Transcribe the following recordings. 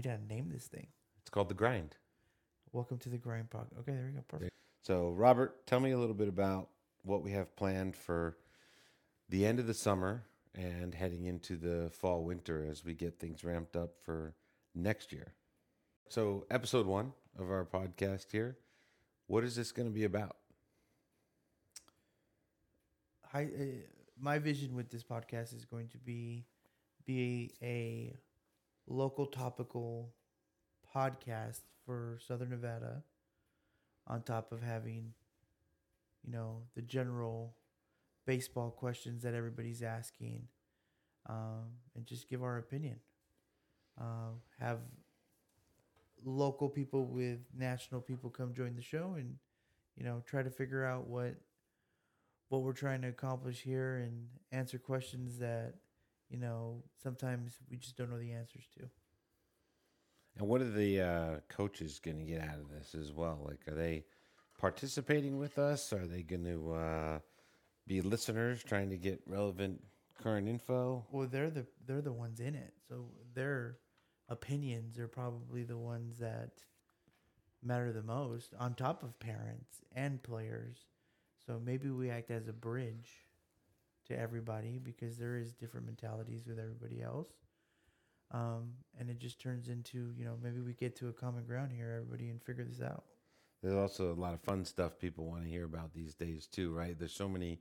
we gotta name this thing. It's called the grind. Welcome to the grind podcast. Okay, there we go. Perfect. So, Robert, tell me a little bit about what we have planned for the end of the summer and heading into the fall winter as we get things ramped up for next year. So, episode one of our podcast here, what is this going to be about? Hi, uh, my vision with this podcast is going to be be a local topical podcast for Southern Nevada on top of having you know the general baseball questions that everybody's asking um, and just give our opinion. Uh, have local people with national people come join the show and you know try to figure out what what we're trying to accomplish here and answer questions that you know sometimes we just don't know the answers to And what are the uh, coaches going to get out of this as well? Like, are they participating with us? Are they going to uh, be listeners trying to get relevant current info? well they're the they're the ones in it so their opinions are probably the ones that matter the most on top of parents and players so maybe we act as a bridge to everybody because there is different mentalities with everybody else um, and it just turns into you know maybe we get to a common ground here everybody and figure this out There's also a lot of fun stuff people want to hear about these days too, right? There's so many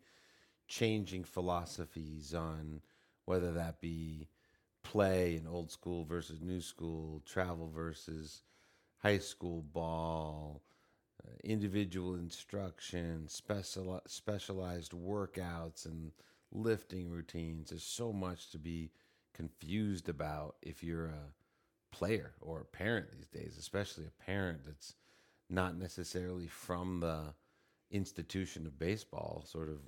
changing philosophies on whether that be play in old school versus new school, travel versus high school ball, uh, individual instruction, special specialized workouts and lifting routines. There's so much to be confused about if you're a player or a parent these days, especially a parent that's not necessarily from the institution of baseball sort of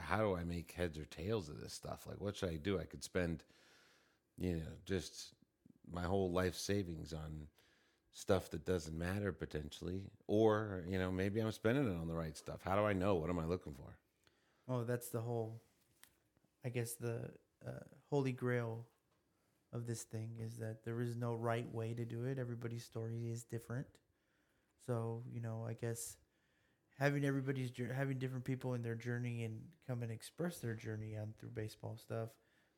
how do i make heads or tails of this stuff? Like what should i do? I could spend you know just my whole life savings on stuff that doesn't matter potentially or you know maybe i'm spending it on the right stuff. How do i know? What am i looking for? Oh, that's the whole, I guess the uh, holy grail of this thing is that there is no right way to do it. Everybody's story is different. So you know, I guess having everybody's having different people in their journey and come and express their journey on through baseball stuff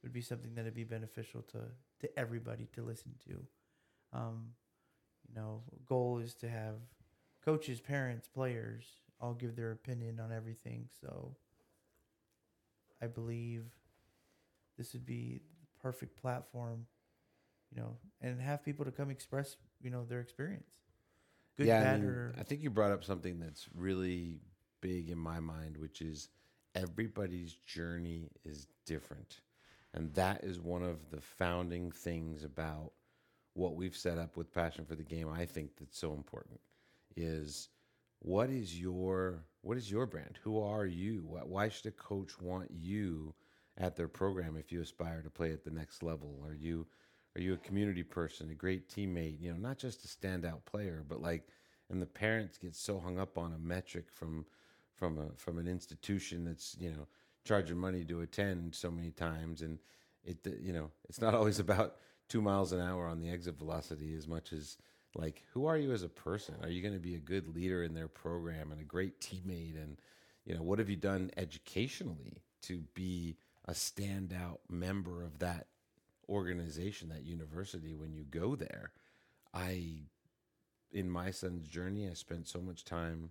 would be something that'd be beneficial to to everybody to listen to. Um, you know, goal is to have coaches, parents, players all give their opinion on everything. So I believe this would be the perfect platform, you know, and have people to come express, you know, their experience. Good, yeah, I, mean, or I think you brought up something that's really big in my mind, which is everybody's journey is different. And that is one of the founding things about what we've set up with Passion for the Game. I think that's so important is what is your what is your brand? Who are you? Why- should a coach want you at their program if you aspire to play at the next level? Are you are you a community person, a great teammate? You know, not just a standout player, but like, and the parents get so hung up on a metric from from a from an institution that's you know charging money to attend so many times, and it you know it's not always about two miles an hour on the exit velocity as much as like who are you as a person? Are you going to be a good leader in their program and a great teammate? And you know what have you done educationally to be a standout member of that organization that university when you go there? I in my son's journey i spent so much time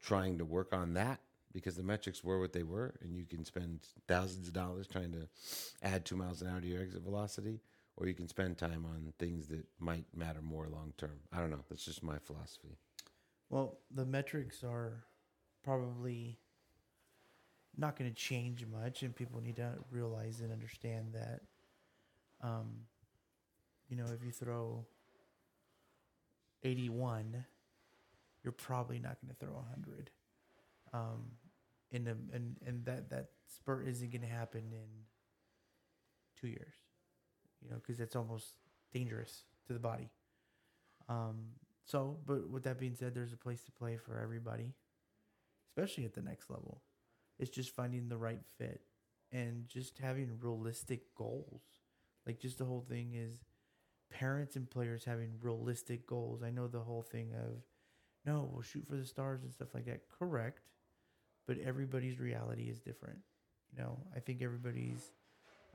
trying to work on that because the metrics were what they were and you can spend thousands of dollars trying to add two miles an hour to your exit velocity or you can spend time on things that might matter more long term i don't know that's just my philosophy well, the metrics are probably not going to change much, and people need to realize and understand that. Um, you know, if you throw eighty-one, you're probably not going to throw hundred. Um, in the and and that that spurt isn't going to happen in two years. You know, because it's almost dangerous to the body. Um, so, but with that being said, there's a place to play for everybody, especially at the next level. It's just finding the right fit and just having realistic goals. Like, just the whole thing is parents and players having realistic goals. I know the whole thing of no, we'll shoot for the stars and stuff like that. Correct. But everybody's reality is different. You know, I think everybody's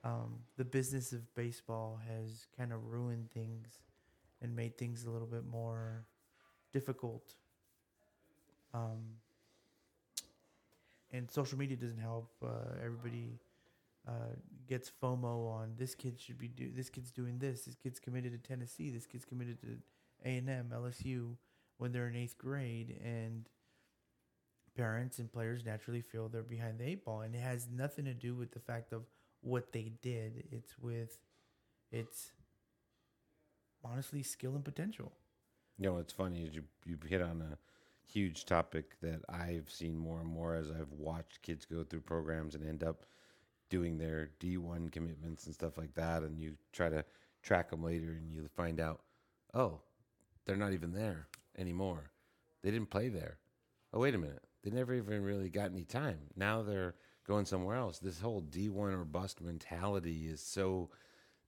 um, the business of baseball has kind of ruined things and made things a little bit more difficult. Um, and social media doesn't help. Uh, everybody uh, gets FOMO on this kid should be do this kid's doing this. This kid's committed to Tennessee. This kid's committed to A and M, LSU when they're in eighth grade, and parents and players naturally feel they're behind the eight ball, and it has nothing to do with the fact of what they did. It's with it's honestly skill and potential. You know, it's funny is you you hit on a huge topic that I've seen more and more as I've watched kids go through programs and end up doing their D1 commitments and stuff like that and you try to track them later and you find out, "Oh, they're not even there anymore. They didn't play there. Oh, wait a minute. They never even really got any time. Now they're going somewhere else. This whole D1 or bust mentality is so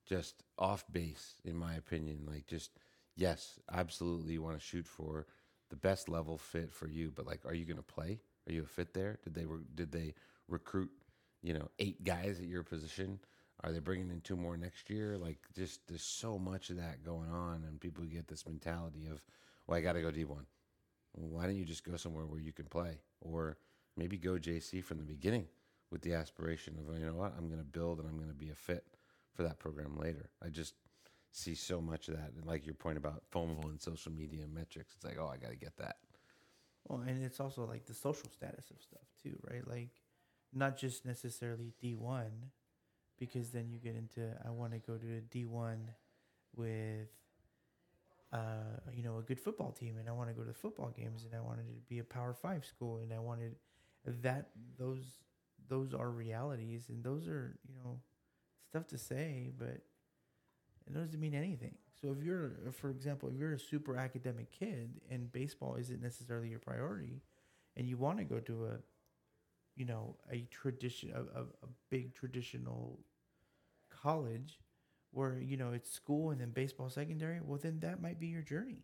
just off base, in my opinion. Like, just, yes, absolutely you want to shoot for the best level fit for you, but like, are you going to play? Are you a fit there? Did they, re- did they recruit, you know, eight guys at your position? Are they bringing in two more next year? Like, just there's so much of that going on, and people get this mentality of, well, I got to go D1. Well, why don't you just go somewhere where you can play? Or maybe go JC from the beginning with the aspiration of, you know what, I'm going to build and I'm going to be a fit for that program later. I just see so much of that. And like your point about FOMO and social media metrics, it's like, oh, I got to get that. Well, and it's also like the social status of stuff too, right? Like not just necessarily D1 because then you get into I want to go to a D1 with uh, you know, a good football team, and I want to go to the football games, and I wanted to be a Power Five school, and I wanted that. Those those are realities, and those are you know stuff to say, but it doesn't mean anything. So if you're, for example, if you're a super academic kid and baseball isn't necessarily your priority, and you want to go to a, you know, a tradition, a, a, a big traditional college, where you know it's school and then baseball secondary, well then that might be your journey.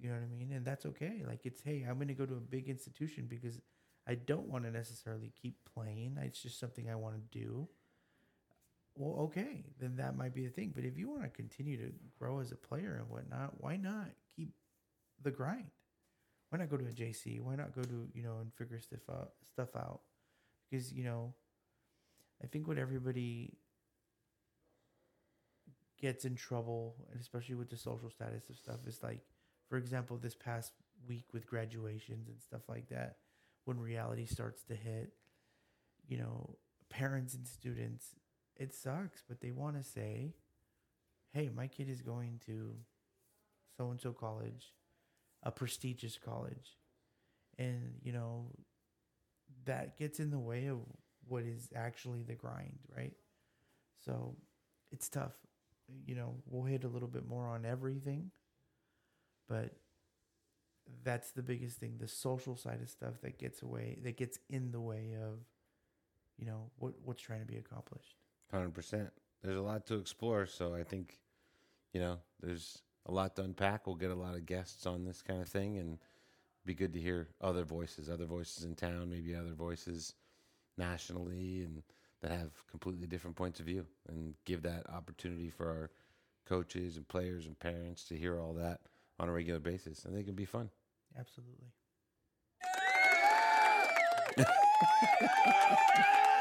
You know what I mean? And that's okay. Like it's hey, I'm going to go to a big institution because I don't want to necessarily keep playing. It's just something I want to do. Well, okay, then that might be the thing. But if you want to continue to grow as a player and whatnot, why not keep the grind? Why not go to a JC? Why not go to you know and figure stuff out? Stuff out, because you know, I think what everybody gets in trouble, and especially with the social status of stuff, is like, for example, this past week with graduations and stuff like that, when reality starts to hit, you know, parents and students, it sucks, but they want to say, hey, my kid is going to so and so college, a prestigious college. And, you know, that gets in the way of what is actually the grind, right? So it's tough you know, we'll hit a little bit more on everything, but that's the biggest thing. The social side of stuff that gets away that gets in the way of you know what what's trying to be accomplished. 100% there's a lot to explore so i think you know there's a lot to unpack. We'll get a lot of guests on this kind of thing and be good to hear other voices other voices in town maybe other voices nationally and that have completely different points of view and give that opportunity for our coaches and players and parents to hear all that on a regular basis. and they can be fun. Absolutely.